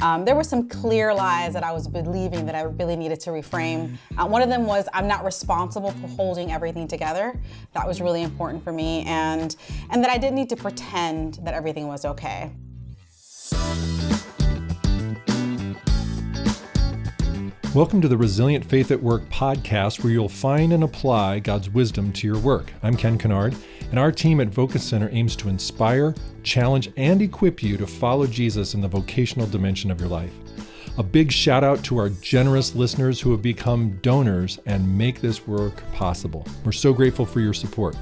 Um, there were some clear lies that I was believing that I really needed to reframe. Uh, one of them was I'm not responsible for holding everything together. That was really important for me, and and that I didn't need to pretend that everything was okay. Welcome to the Resilient Faith at Work podcast, where you'll find and apply God's wisdom to your work. I'm Ken Kinard, and our team at Voca Center aims to inspire, challenge, and equip you to follow Jesus in the vocational dimension of your life. A big shout out to our generous listeners who have become donors and make this work possible. We're so grateful for your support.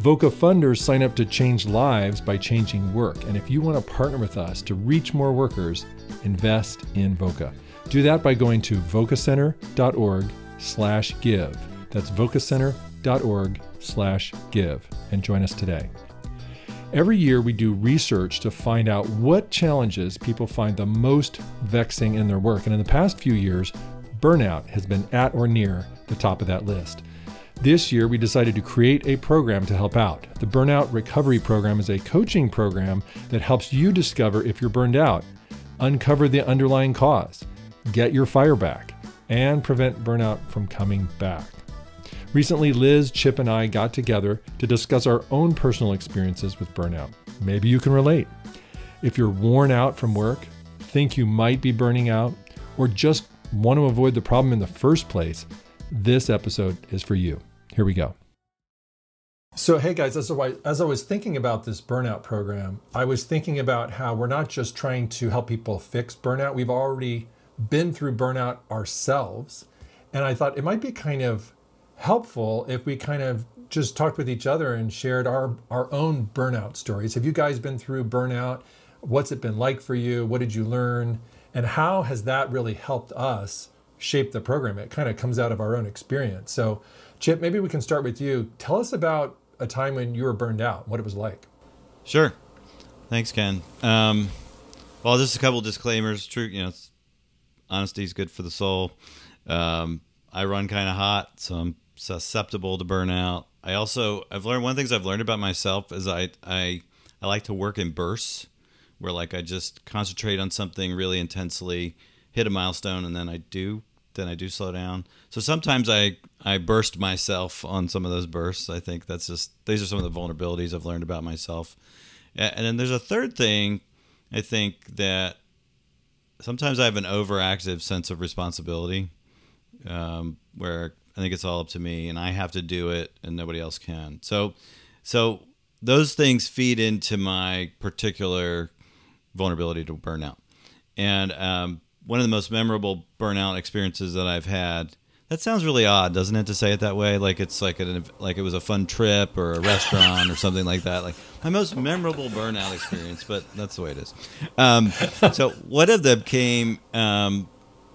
Voca funders sign up to change lives by changing work. And if you want to partner with us to reach more workers, invest in Voca. Do that by going to vocacenter.org slash give. That's vocacenter.org slash give and join us today. Every year we do research to find out what challenges people find the most vexing in their work. And in the past few years, burnout has been at or near the top of that list. This year, we decided to create a program to help out. The Burnout Recovery Program is a coaching program that helps you discover if you're burned out, uncover the underlying cause, get your fire back, and prevent burnout from coming back. Recently, Liz, Chip, and I got together to discuss our own personal experiences with burnout. Maybe you can relate. If you're worn out from work, think you might be burning out, or just want to avoid the problem in the first place, this episode is for you. Here we go. So, hey guys, as I, as I was thinking about this burnout program, I was thinking about how we're not just trying to help people fix burnout, we've already been through burnout ourselves. And I thought it might be kind of helpful if we kind of just talked with each other and shared our, our own burnout stories. Have you guys been through burnout? What's it been like for you? What did you learn? And how has that really helped us shape the program? It kind of comes out of our own experience. So, Chip, maybe we can start with you. Tell us about a time when you were burned out, what it was like. Sure. Thanks, Ken. Um, well, just a couple disclaimers. True, you know, honesty is good for the soul. Um, I run kind of hot, so I'm susceptible to burnout. I also I've learned one of the things I've learned about myself is I I I like to work in bursts where like I just concentrate on something really intensely, hit a milestone, and then I do then I do slow down. So sometimes I I burst myself on some of those bursts. I think that's just these are some of the vulnerabilities I've learned about myself. And then there's a third thing I think that sometimes I have an overactive sense of responsibility, um, where I think it's all up to me and I have to do it and nobody else can. So, so those things feed into my particular vulnerability to burnout. And um, one of the most memorable burnout experiences that I've had. That sounds really odd, doesn't it, to say it that way? Like it's like a, like it was a fun trip or a restaurant or something like that. Like my most memorable burnout experience, but that's the way it is. Um, so one of them came um,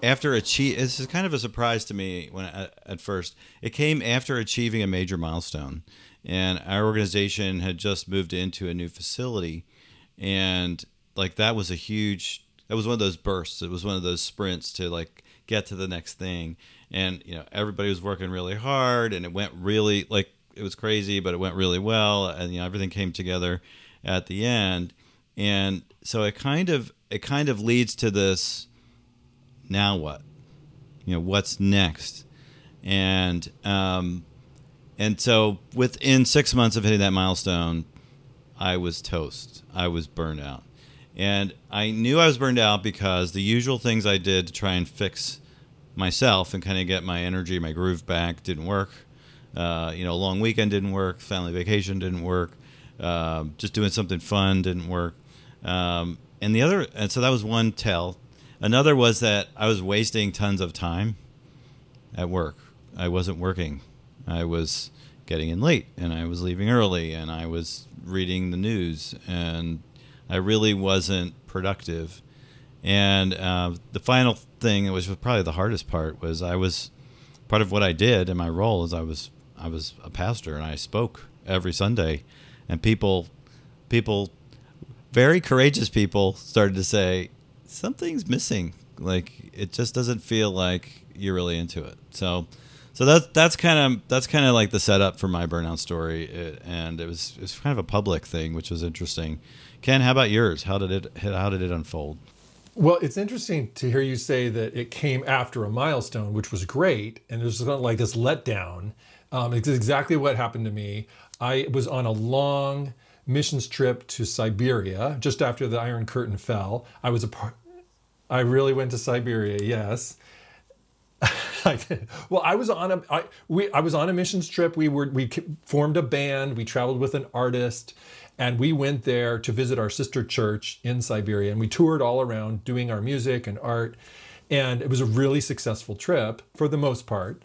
after achieve. This is kind of a surprise to me when at, first. It came after achieving a major milestone, and our organization had just moved into a new facility, and like that was a huge. That was one of those bursts. It was one of those sprints to like get to the next thing, and you know everybody was working really hard, and it went really like it was crazy, but it went really well, and you know everything came together at the end, and so it kind of it kind of leads to this now what? You know, what's next? And um, and so within six months of hitting that milestone, I was toast. I was burned out. And I knew I was burned out because the usual things I did to try and fix myself and kind of get my energy, my groove back didn't work. Uh, you know, long weekend didn't work, family vacation didn't work, uh, just doing something fun didn't work. Um, and the other, and so that was one tell. Another was that I was wasting tons of time at work. I wasn't working. I was getting in late and I was leaving early and I was reading the news and I really wasn't productive. And uh, the final thing, which was probably the hardest part, was I was part of what I did in my role is I was I was a pastor and I spoke every Sunday, and people people very courageous people started to say, something's missing. Like it just doesn't feel like you're really into it. So, so that's that's kind of that's kind of like the setup for my burnout story, it, and it was it was kind of a public thing, which was interesting. Ken, how about yours? How did it how did it unfold? Well, it's interesting to hear you say that it came after a milestone, which was great, and it was like this letdown. Um, it's exactly what happened to me. I was on a long missions trip to Siberia just after the Iron Curtain fell. I was a part. I really went to Siberia. Yes. well, I was on a I, we I was on a missions trip. We were we formed a band. We traveled with an artist, and we went there to visit our sister church in Siberia. And we toured all around doing our music and art, and it was a really successful trip for the most part.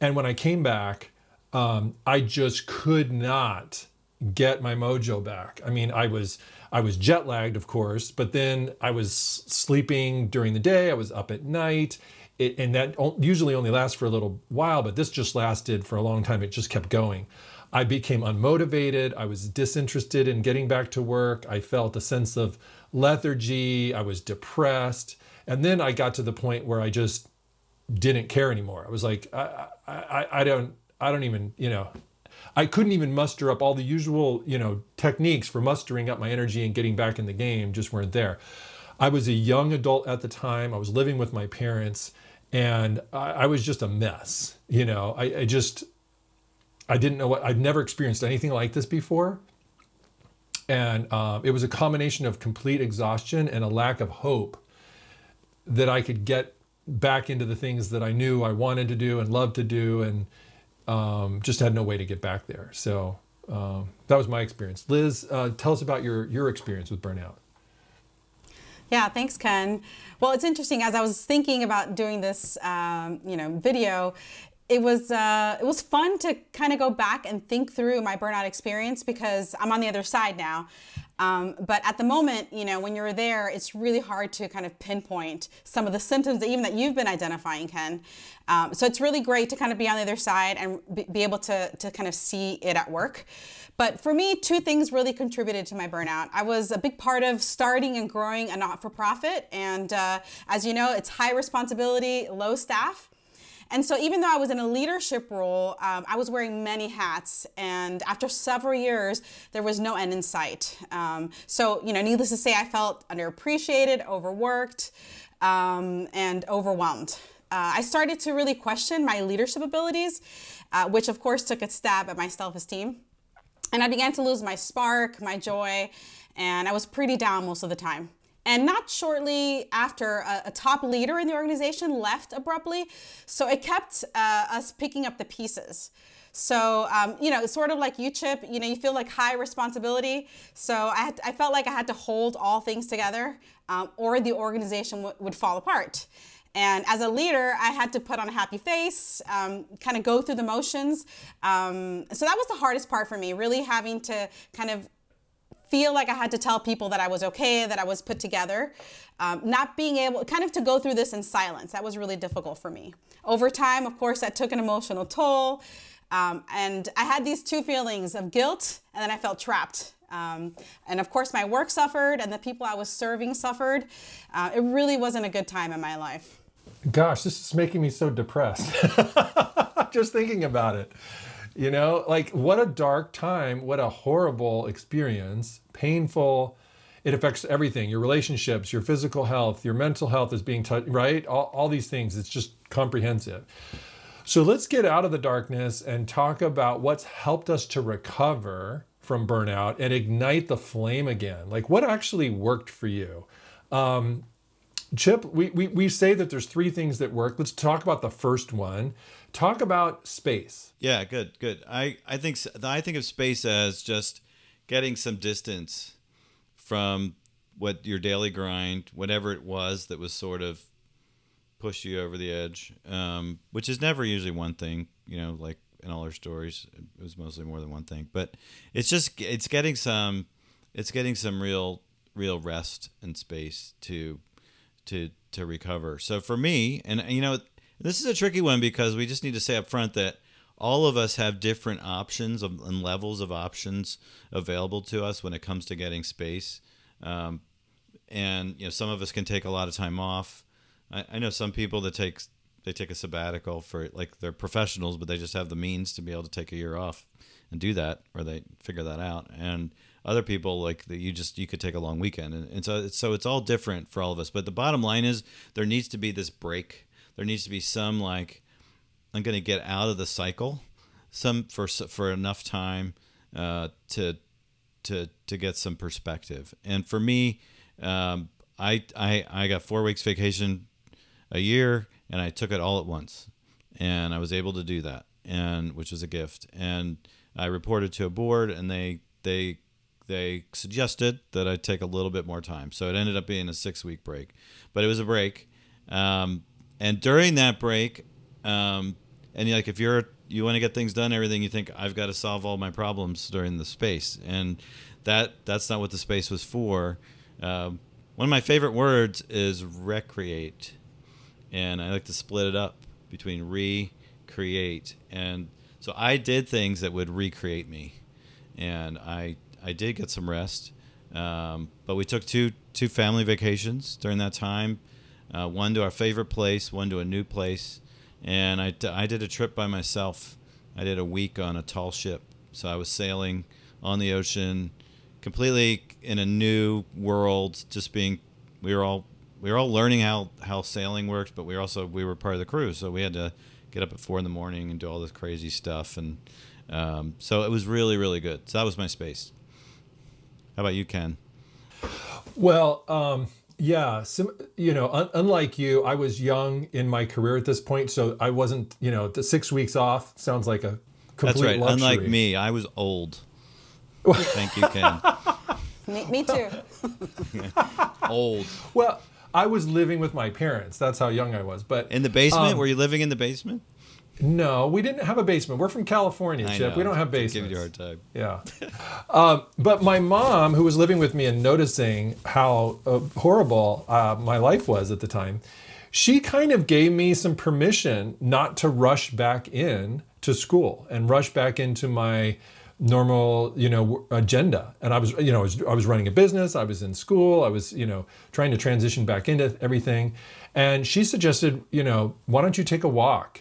And when I came back, um, I just could not get my mojo back. I mean, I was I was jet lagged, of course, but then I was sleeping during the day. I was up at night. It, and that usually only lasts for a little while, but this just lasted for a long time. It just kept going. I became unmotivated. I was disinterested in getting back to work. I felt a sense of lethargy. I was depressed. And then I got to the point where I just didn't care anymore. I was like, I, I, I don't, I don't even, you know, I couldn't even muster up all the usual, you know, techniques for mustering up my energy and getting back in the game just weren't there. I was a young adult at the time. I was living with my parents and I, I was just a mess. You know, I, I just, I didn't know what, I'd never experienced anything like this before. And um, it was a combination of complete exhaustion and a lack of hope that I could get back into the things that I knew I wanted to do and loved to do. And, um, just had no way to get back there. So um, that was my experience. Liz, uh, tell us about your your experience with burnout. Yeah, thanks, Ken. Well, it's interesting. As I was thinking about doing this, um, you know, video, it was uh, it was fun to kind of go back and think through my burnout experience because I'm on the other side now. Um, but at the moment, you know, when you're there, it's really hard to kind of pinpoint some of the symptoms that even that you've been identifying, Ken. Um, so it's really great to kind of be on the other side and be able to to kind of see it at work. But for me, two things really contributed to my burnout. I was a big part of starting and growing a not for profit. And uh, as you know, it's high responsibility, low staff. And so, even though I was in a leadership role, um, I was wearing many hats. And after several years, there was no end in sight. Um, so, you know, needless to say, I felt underappreciated, overworked, um, and overwhelmed. Uh, I started to really question my leadership abilities, uh, which of course took a stab at my self esteem. And I began to lose my spark, my joy, and I was pretty down most of the time. And not shortly after, a, a top leader in the organization left abruptly. So it kept uh, us picking up the pieces. So, um, you know, sort of like you, Chip, you know, you feel like high responsibility. So I, had, I felt like I had to hold all things together um, or the organization w- would fall apart. And as a leader, I had to put on a happy face, um, kind of go through the motions. Um, so that was the hardest part for me, really having to kind of feel like I had to tell people that I was okay, that I was put together. Um, not being able, kind of to go through this in silence, that was really difficult for me. Over time, of course, that took an emotional toll. Um, and I had these two feelings of guilt, and then I felt trapped. Um, and of course, my work suffered, and the people I was serving suffered. Uh, it really wasn't a good time in my life. Gosh, this is making me so depressed. Just thinking about it. You know, like what a dark time, what a horrible experience, painful. It affects everything your relationships, your physical health, your mental health is being touched, right? All, all these things. It's just comprehensive. So let's get out of the darkness and talk about what's helped us to recover from burnout and ignite the flame again. Like what actually worked for you? Um, Chip, we, we, we say that there's three things that work. Let's talk about the first one. Talk about space. Yeah, good, good. I, I think I think of space as just getting some distance from what your daily grind, whatever it was that was sort of pushed you over the edge, um, which is never usually one thing. You know, like in all our stories, it was mostly more than one thing. But it's just it's getting some it's getting some real real rest and space to to to recover. So for me, and you know, this is a tricky one because we just need to say up front that all of us have different options and levels of options available to us when it comes to getting space. Um, and you know, some of us can take a lot of time off. I, I know some people that take they take a sabbatical for like they're professionals, but they just have the means to be able to take a year off and do that, or they figure that out. And other people like that you just you could take a long weekend and, and so so it's all different for all of us but the bottom line is there needs to be this break there needs to be some like i'm going to get out of the cycle some for for enough time uh, to to to get some perspective and for me um, I, I i got four weeks vacation a year and i took it all at once and i was able to do that and which was a gift and i reported to a board and they they they suggested that I take a little bit more time. So it ended up being a six week break, but it was a break. Um, and during that break, um, and like if you're you want to get things done, everything you think I've got to solve all my problems during the space, and that that's not what the space was for. Um, one of my favorite words is recreate, and I like to split it up between recreate, and so I did things that would recreate me, and I I did get some rest, um, but we took two two family vacations during that time. Uh, one to our favorite place, one to a new place, and I, I did a trip by myself. I did a week on a tall ship, so I was sailing on the ocean, completely in a new world. Just being, we were all we were all learning how how sailing works, but we were also we were part of the crew, so we had to get up at four in the morning and do all this crazy stuff, and um, so it was really really good. So that was my space. How about you, Ken? Well, um, yeah, sim, you know, un- unlike you, I was young in my career at this point, so I wasn't, you know, the six weeks off sounds like a complete That's right. luxury. Unlike me, I was old. Thank you, Ken. Me, me too. old. Well, I was living with my parents. That's how young I was. But In the basement? Um, Were you living in the basement? No, we didn't have a basement. We're from California, Chip. know. We don't have basements. Give you a hard time. Yeah. um, but my mom, who was living with me and noticing how uh, horrible uh, my life was at the time, she kind of gave me some permission not to rush back in to school and rush back into my normal you know agenda and i was you know I was, I was running a business i was in school i was you know trying to transition back into everything and she suggested you know why don't you take a walk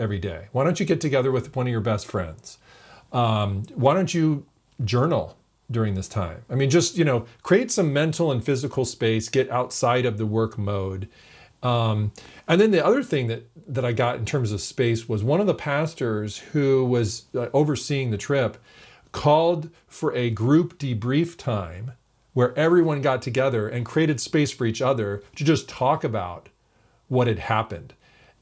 every day. Why don't you get together with one of your best friends? Um, why don't you journal during this time? I mean just you know create some mental and physical space get outside of the work mode. Um, and then the other thing that that i got in terms of space was one of the pastors who was uh, overseeing the trip called for a group debrief time where everyone got together and created space for each other to just talk about what had happened.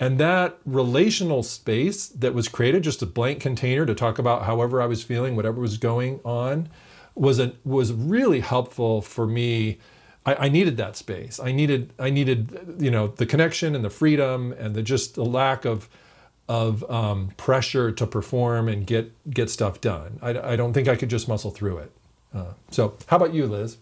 And that relational space that was created, just a blank container to talk about however I was feeling, whatever was going on, was a, was really helpful for me. I, I needed that space. I needed I needed you know the connection and the freedom and the just the lack of of um, pressure to perform and get get stuff done. I, I don't think I could just muscle through it. Uh, so how about you, Liz?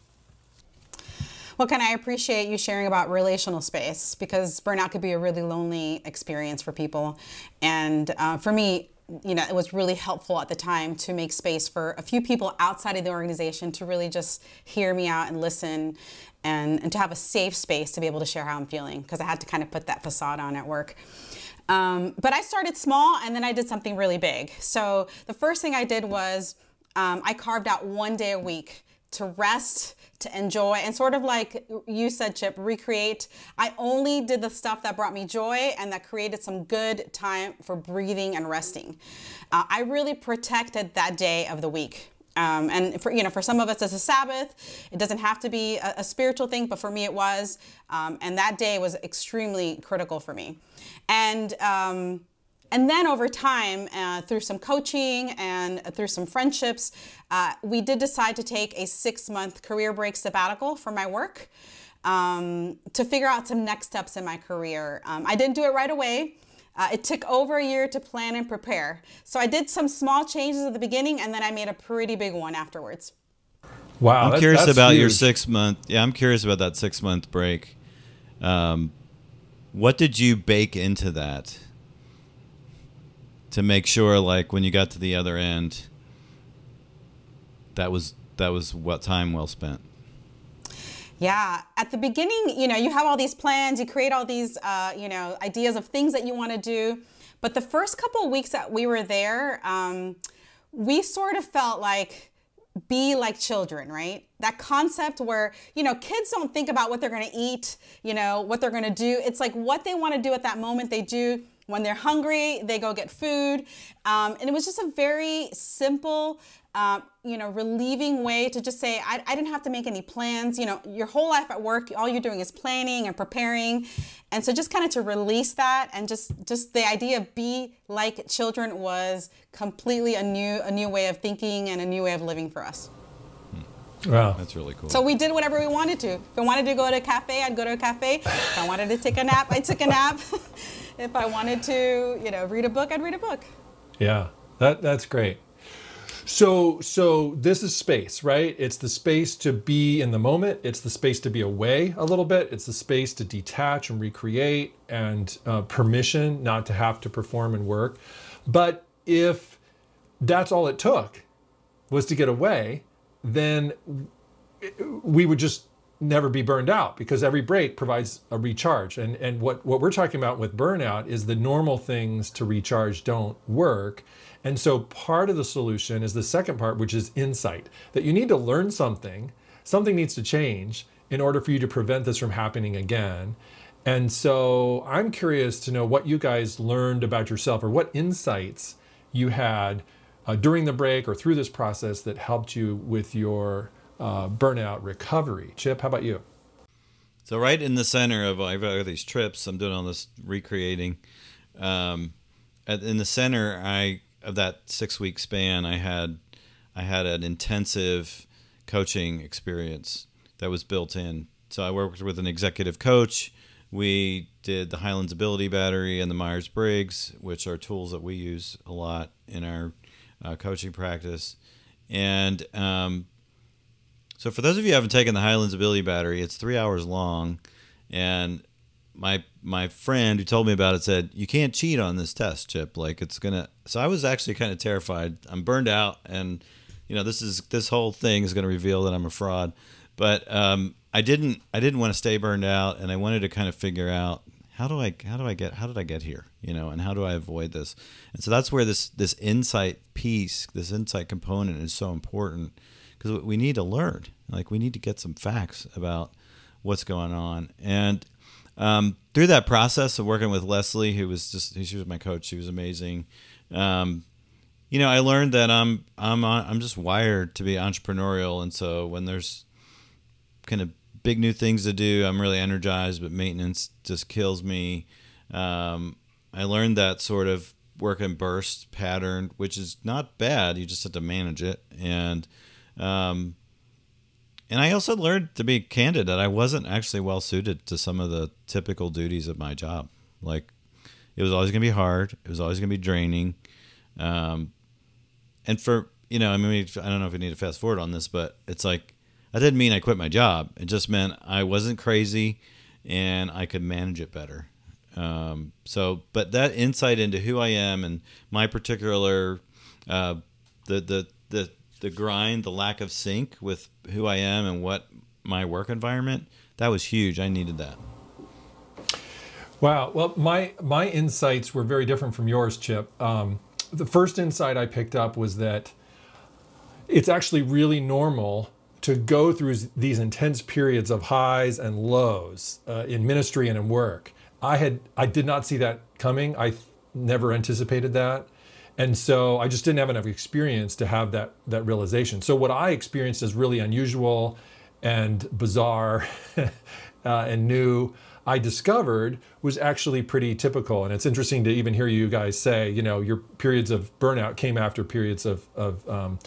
Well, Ken I appreciate you sharing about relational space because burnout could be a really lonely experience for people. And uh, for me, you know, it was really helpful at the time to make space for a few people outside of the organization to really just hear me out and listen and, and to have a safe space to be able to share how I'm feeling because I had to kind of put that facade on at work. Um, but I started small and then I did something really big. So the first thing I did was um, I carved out one day a week to rest, to enjoy, and sort of like you said, Chip, recreate. I only did the stuff that brought me joy and that created some good time for breathing and resting. Uh, I really protected that day of the week. Um, and for you know, for some of us, it's a Sabbath. It doesn't have to be a, a spiritual thing, but for me, it was. Um, and that day was extremely critical for me. And um, and then over time, uh, through some coaching and through some friendships, uh, we did decide to take a six month career break sabbatical for my work um, to figure out some next steps in my career. Um, I didn't do it right away. Uh, it took over a year to plan and prepare. So I did some small changes at the beginning and then I made a pretty big one afterwards. Wow, I'm that- curious that's about your six month. Yeah, I'm curious about that six month break. Um, what did you bake into that to make sure, like, when you got to the other end, that was that was what time well spent? Yeah, at the beginning, you know, you have all these plans, you create all these, uh, you know, ideas of things that you want to do. But the first couple weeks that we were there, um, we sort of felt like be like children, right? That concept where, you know, kids don't think about what they're going to eat, you know, what they're going to do. It's like what they want to do at that moment, they do. When they're hungry, they go get food. Um, and it was just a very simple, uh, you know, relieving way to just say, I, I didn't have to make any plans. You know, your whole life at work, all you're doing is planning and preparing. And so just kind of to release that and just just the idea of be like children was completely a new a new way of thinking and a new way of living for us. Wow. That's really cool. So we did whatever we wanted to. If I wanted to go to a cafe, I'd go to a cafe. If I wanted to take a nap, I took a nap. if I wanted to, you know, read a book, I'd read a book. Yeah, that that's great. So so this is space, right? It's the space to be in the moment. It's the space to be away a little bit. It's the space to detach and recreate, and uh, permission not to have to perform and work. But if that's all it took was to get away, then we would just never be burned out because every break provides a recharge. And and what what we're talking about with burnout is the normal things to recharge don't work. And so part of the solution is the second part, which is insight. That you need to learn something, something needs to change in order for you to prevent this from happening again. And so I'm curious to know what you guys learned about yourself or what insights you had uh, during the break or through this process that helped you with your uh, burnout recovery. Chip, how about you? So right in the center of got these trips, I'm doing all this recreating. Um, at, in the center, I of that six week span, I had I had an intensive coaching experience that was built in. So I worked with an executive coach. We did the Highlands Ability Battery and the Myers Briggs, which are tools that we use a lot in our uh, coaching practice. And um, so, for those of you who haven't taken the Highlands Ability Battery, it's three hours long, and my my friend who told me about it said you can't cheat on this test chip. Like it's gonna so i was actually kind of terrified. I'm burned out and you know this is this whole thing is to reveal that i'm a fraud. But um, i didn't i didn't want to stay burned out and i wanted to kind of figure out how do i how do i get how did i get here you know and how do i avoid this? And so that's where this this insight piece this insight component is so important because we need to learn like we need to get some facts about what's going on and um, through that process of working with Leslie, who was just she was my coach, she was amazing. Um, you know, I learned that I'm I'm I'm just wired to be entrepreneurial, and so when there's kind of big new things to do, I'm really energized. But maintenance just kills me. Um, I learned that sort of work in bursts pattern, which is not bad. You just have to manage it, and um, and I also learned to be candid that I wasn't actually well suited to some of the typical duties of my job. Like it was always going to be hard. It was always going to be draining. Um, and for you know, I mean, I don't know if we need to fast forward on this, but it's like I didn't mean I quit my job. It just meant I wasn't crazy and I could manage it better. Um, so, but that insight into who I am and my particular uh, the the the the grind, the lack of sync with who I am and what my work environment, that was huge. I needed that. Wow. Well, my my insights were very different from yours, Chip. Um, the first insight I picked up was that it's actually really normal to go through these intense periods of highs and lows uh, in ministry and in work. I had I did not see that coming. I never anticipated that and so I just didn't have enough experience to have that that realization. So what I experienced as really unusual and bizarre uh, and new, I discovered was actually pretty typical. And it's interesting to even hear you guys say, you know, your periods of burnout came after periods of, of um,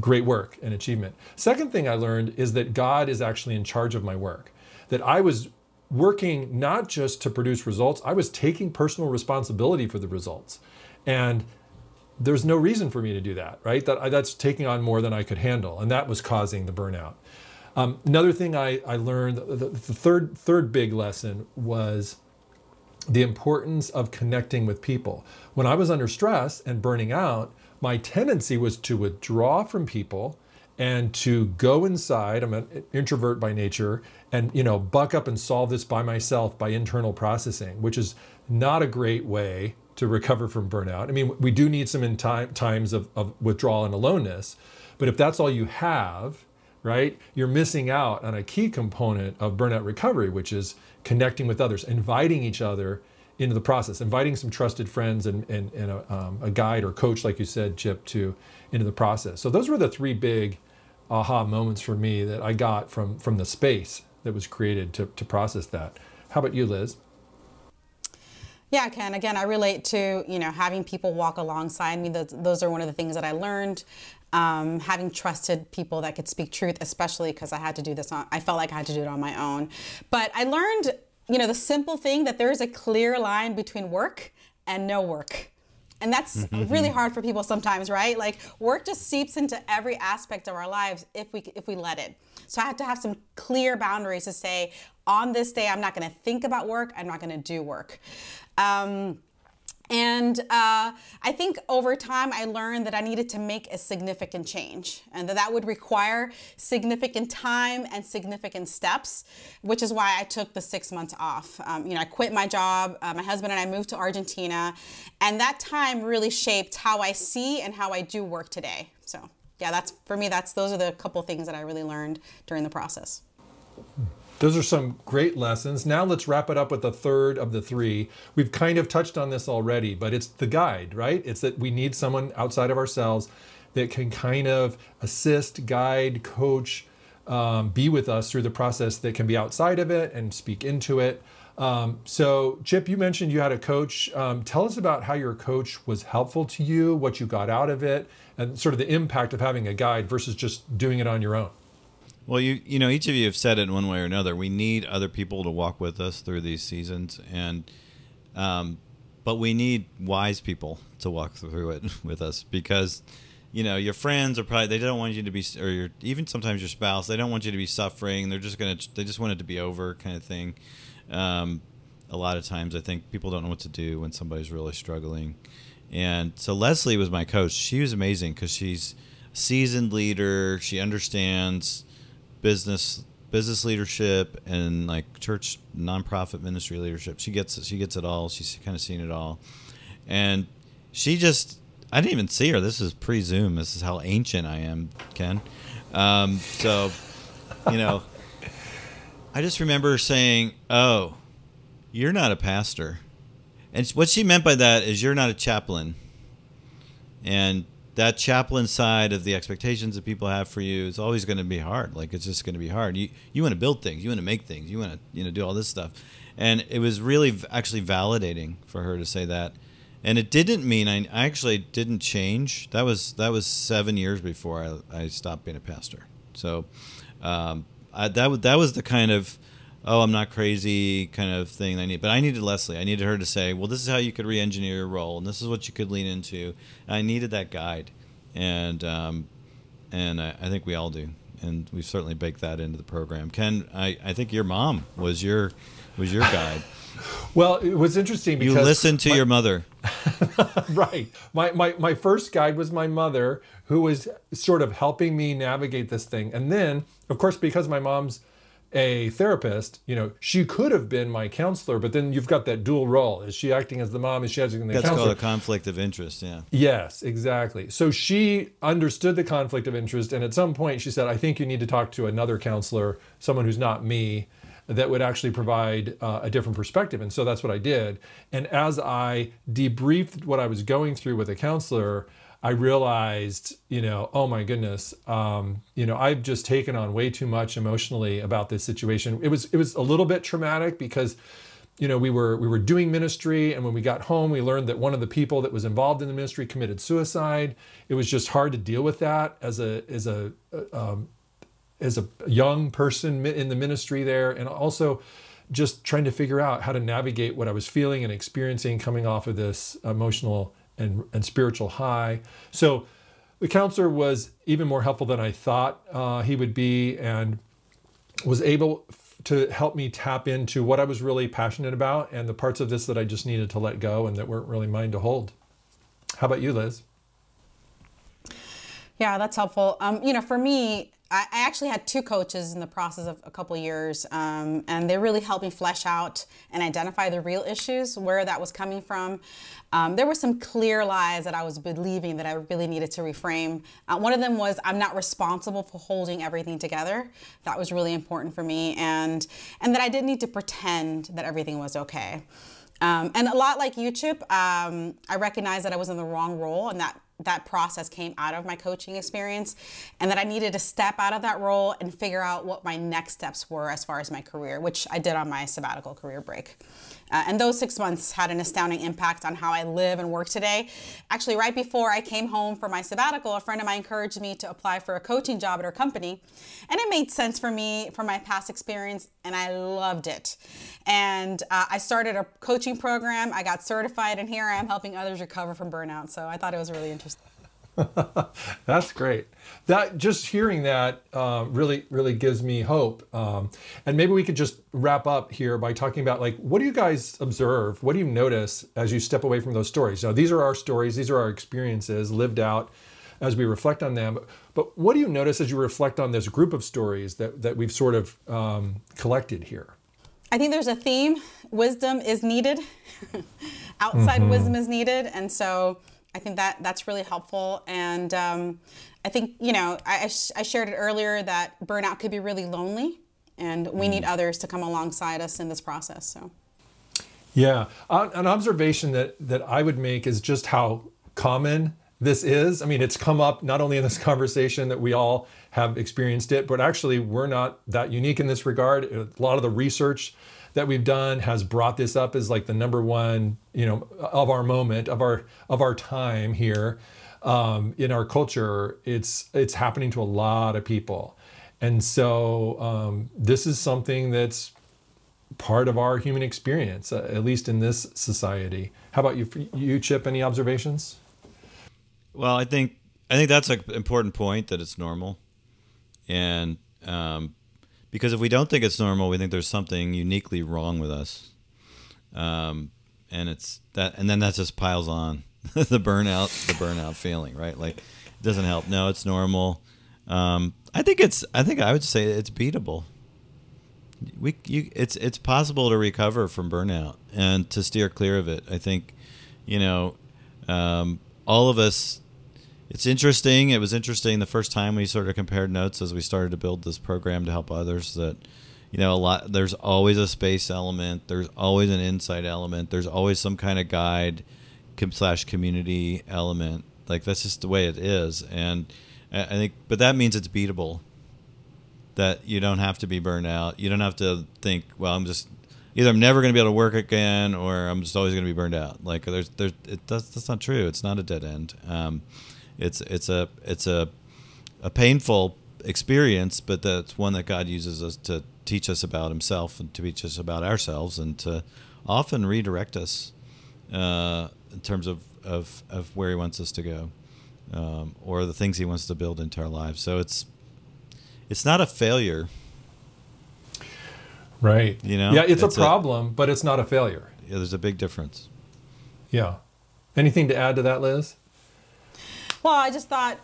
great work and achievement. Second thing I learned is that God is actually in charge of my work. That I was working not just to produce results, I was taking personal responsibility for the results. And there's no reason for me to do that, right? That that's taking on more than I could handle, and that was causing the burnout. Um, another thing I, I learned, the, the third third big lesson was the importance of connecting with people. When I was under stress and burning out, my tendency was to withdraw from people and to go inside. I'm an introvert by nature, and you know, buck up and solve this by myself by internal processing, which is not a great way to recover from burnout. I mean, we do need some in time, times of, of withdrawal and aloneness, But if that's all you have, right, you're missing out on a key component of burnout recovery, which is connecting with others, inviting each other into the process, inviting some trusted friends and, and, and a, um, a guide or coach, like you said, Chip, to into the process. So those were the three big aha moments for me that I got from from the space that was created to, to process that. How about you, Liz? Yeah, Ken. Again, I relate to you know having people walk alongside me. Those, those are one of the things that I learned. Um, having trusted people that could speak truth, especially because I had to do this on. I felt like I had to do it on my own. But I learned, you know, the simple thing that there is a clear line between work and no work. And that's mm-hmm. really hard for people sometimes, right? Like work just seeps into every aspect of our lives if we if we let it. So I had to have some clear boundaries to say, on this day, I'm not going to think about work. I'm not going to do work. Um, and uh, I think over time, I learned that I needed to make a significant change and that that would require significant time and significant steps, which is why I took the six months off. Um, you know, I quit my job. Uh, my husband and I moved to Argentina. And that time really shaped how I see and how I do work today. So, yeah, that's for me, that's those are the couple things that I really learned during the process. Hmm. Those are some great lessons. Now let's wrap it up with the third of the three. We've kind of touched on this already, but it's the guide, right? It's that we need someone outside of ourselves that can kind of assist, guide, coach, um, be with us through the process that can be outside of it and speak into it. Um, so, Chip, you mentioned you had a coach. Um, tell us about how your coach was helpful to you, what you got out of it, and sort of the impact of having a guide versus just doing it on your own. Well, you you know, each of you have said it in one way or another. We need other people to walk with us through these seasons, and um, but we need wise people to walk through it with us because you know your friends are probably they don't want you to be or your, even sometimes your spouse they don't want you to be suffering. They're just gonna they just want it to be over kind of thing. Um, a lot of times i think people don't know what to do when somebody's really struggling. And so leslie was my coach. She was amazing because she's a seasoned leader. She understands business business leadership and like church nonprofit ministry leadership. She gets it. She gets it all. She's kind of seen it all, and she just I didn't even see her. This is pre Zoom. This is how ancient I am, Ken. Um, so, you know, I just remember saying, "Oh, you're not a pastor," and what she meant by that is you're not a chaplain, and that chaplain side of the expectations that people have for you is always going to be hard. Like it's just going to be hard. You you want to build things, you want to make things, you want to you know do all this stuff, and it was really actually validating for her to say that. And it didn't mean I, I actually didn't change. That was that was seven years before I, I stopped being a pastor. So um, I, that that was the kind of oh, I'm not crazy kind of thing I need. But I needed Leslie. I needed her to say, well, this is how you could re-engineer your role, and this is what you could lean into. And I needed that guide, and um, and I, I, think we all do, and we've certainly baked that into the program. Ken, I, I think your mom was your was your guide. Well, it was interesting because you listened to my, your mother. right. My, my my first guide was my mother, who was sort of helping me navigate this thing. And then, of course, because my mom's a therapist, you know, she could have been my counselor, but then you've got that dual role. Is she acting as the mom? Is she acting as the That's counselor? That's called a conflict of interest, yeah. Yes, exactly. So she understood the conflict of interest, and at some point she said, I think you need to talk to another counselor, someone who's not me, that would actually provide uh, a different perspective. And so that's what I did. And as I debriefed what I was going through with a counselor, I realized, you know, oh my goodness, um, you know, I've just taken on way too much emotionally about this situation. It was it was a little bit traumatic because, you know, we were we were doing ministry, and when we got home, we learned that one of the people that was involved in the ministry committed suicide. It was just hard to deal with that as a as a um, as a young person in the ministry there, and also just trying to figure out how to navigate what I was feeling and experiencing coming off of this emotional and, and spiritual high. So the counselor was even more helpful than I thought uh, he would be and was able to help me tap into what I was really passionate about and the parts of this that I just needed to let go and that weren't really mine to hold. How about you, Liz? Yeah, that's helpful. Um, you know, for me, I actually had two coaches in the process of a couple years, um, and they really helped me flesh out and identify the real issues, where that was coming from. Um, there were some clear lies that I was believing that I really needed to reframe. Uh, one of them was I'm not responsible for holding everything together. That was really important for me, and and that I didn't need to pretend that everything was okay. Um, and a lot like you, Chip, um, I recognized that I was in the wrong role and that that process came out of my coaching experience and that I needed to step out of that role and figure out what my next steps were as far as my career, which I did on my sabbatical career break. Uh, and those six months had an astounding impact on how I live and work today. Actually, right before I came home for my sabbatical, a friend of mine encouraged me to apply for a coaching job at her company. And it made sense for me from my past experience, and I loved it. And uh, I started a coaching program, I got certified, and here I am helping others recover from burnout. So I thought it was really interesting. That's great. That just hearing that uh, really really gives me hope. Um, and maybe we could just wrap up here by talking about like what do you guys observe? What do you notice as you step away from those stories? Now these are our stories. These are our experiences lived out as we reflect on them. But what do you notice as you reflect on this group of stories that that we've sort of um, collected here? I think there's a theme. Wisdom is needed. Outside mm-hmm. wisdom is needed, and so I think that that's really helpful. And um, I think, you know, I, I, shared it earlier that burnout could be really lonely, and we need mm. others to come alongside us in this process. So, yeah, uh, an observation that, that I would make is just how common this is. I mean, it's come up not only in this conversation that we all have experienced it, but actually, we're not that unique in this regard. A lot of the research that we've done has brought this up as like the number one, you know, of our moment, of our of our time here um, in our culture. It's it's happening to a lot of people, and so um, this is something that's part of our human experience, uh, at least in this society. How about you, you Chip? Any observations? Well, I think I think that's an important point that it's normal, and um, because if we don't think it's normal, we think there's something uniquely wrong with us. Um, and it's that, and then that just piles on the burnout, the burnout feeling, right? Like it doesn't help. No, it's normal. Um, I think it's, I think I would say it's beatable. We, you, it's, it's possible to recover from burnout and to steer clear of it. I think, you know, um, all of us it's interesting. It was interesting the first time we sort of compared notes as we started to build this program to help others that you know a lot there's always a space element. There's always an insight element. There's always some kind of guide slash community element. Like that's just the way it is. And i think but that means it's beatable. That you don't have to be burned out. You don't have to think well i'm just either i'm never going to be able to work again or i'm just always going to be burned out. Like there's there's it, that's, that's not true. It's not a dead end. Um, it's it's a it's a a painful experience, but that's one that God uses us to teach us about Himself and to teach us about ourselves, and to often redirect us uh, in terms of, of of where He wants us to go, um, or the things He wants to build into our lives. So it's it's not a failure. Right. You know. Yeah, it's, it's a problem, a, but it's not a failure. Yeah, there's a big difference. Yeah. Anything to add to that, Liz? Well, I just thought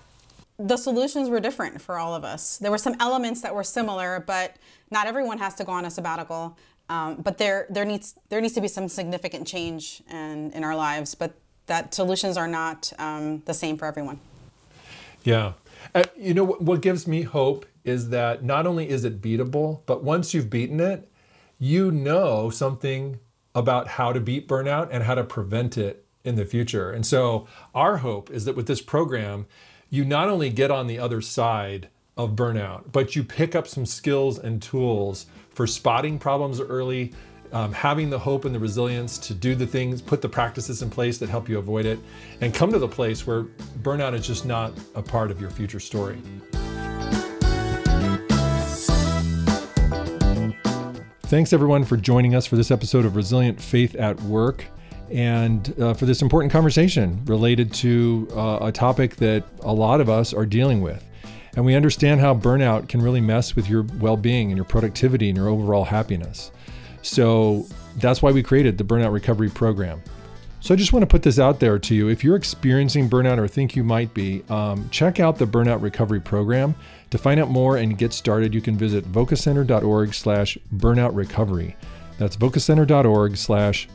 the solutions were different for all of us. There were some elements that were similar, but not everyone has to go on a sabbatical. Um, but there, there needs there needs to be some significant change in, in our lives. But that solutions are not um, the same for everyone. Yeah, uh, you know what, what gives me hope is that not only is it beatable, but once you've beaten it, you know something about how to beat burnout and how to prevent it in the future. And so our hope is that with this program, you not only get on the other side of burnout, but you pick up some skills and tools for spotting problems early, um, having the hope and the resilience to do the things, put the practices in place that help you avoid it, and come to the place where burnout is just not a part of your future story. Thanks everyone for joining us for this episode of Resilient Faith at Work and uh, for this important conversation related to uh, a topic that a lot of us are dealing with. And we understand how burnout can really mess with your well being and your productivity and your overall happiness. So that's why we created the Burnout Recovery Program. So I just want to put this out there to you. If you're experiencing burnout or think you might be, um, check out the Burnout Recovery Program To find out more and get started, you can visit vocacenter.org slash burnout recovery. That's vocacenter.org slash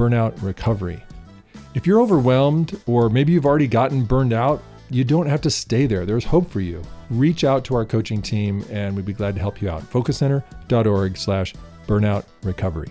burnout recovery. If you're overwhelmed or maybe you've already gotten burned out, you don't have to stay there. There's hope for you. Reach out to our coaching team and we'd be glad to help you out. vocacenter.org/slash burnout recovery.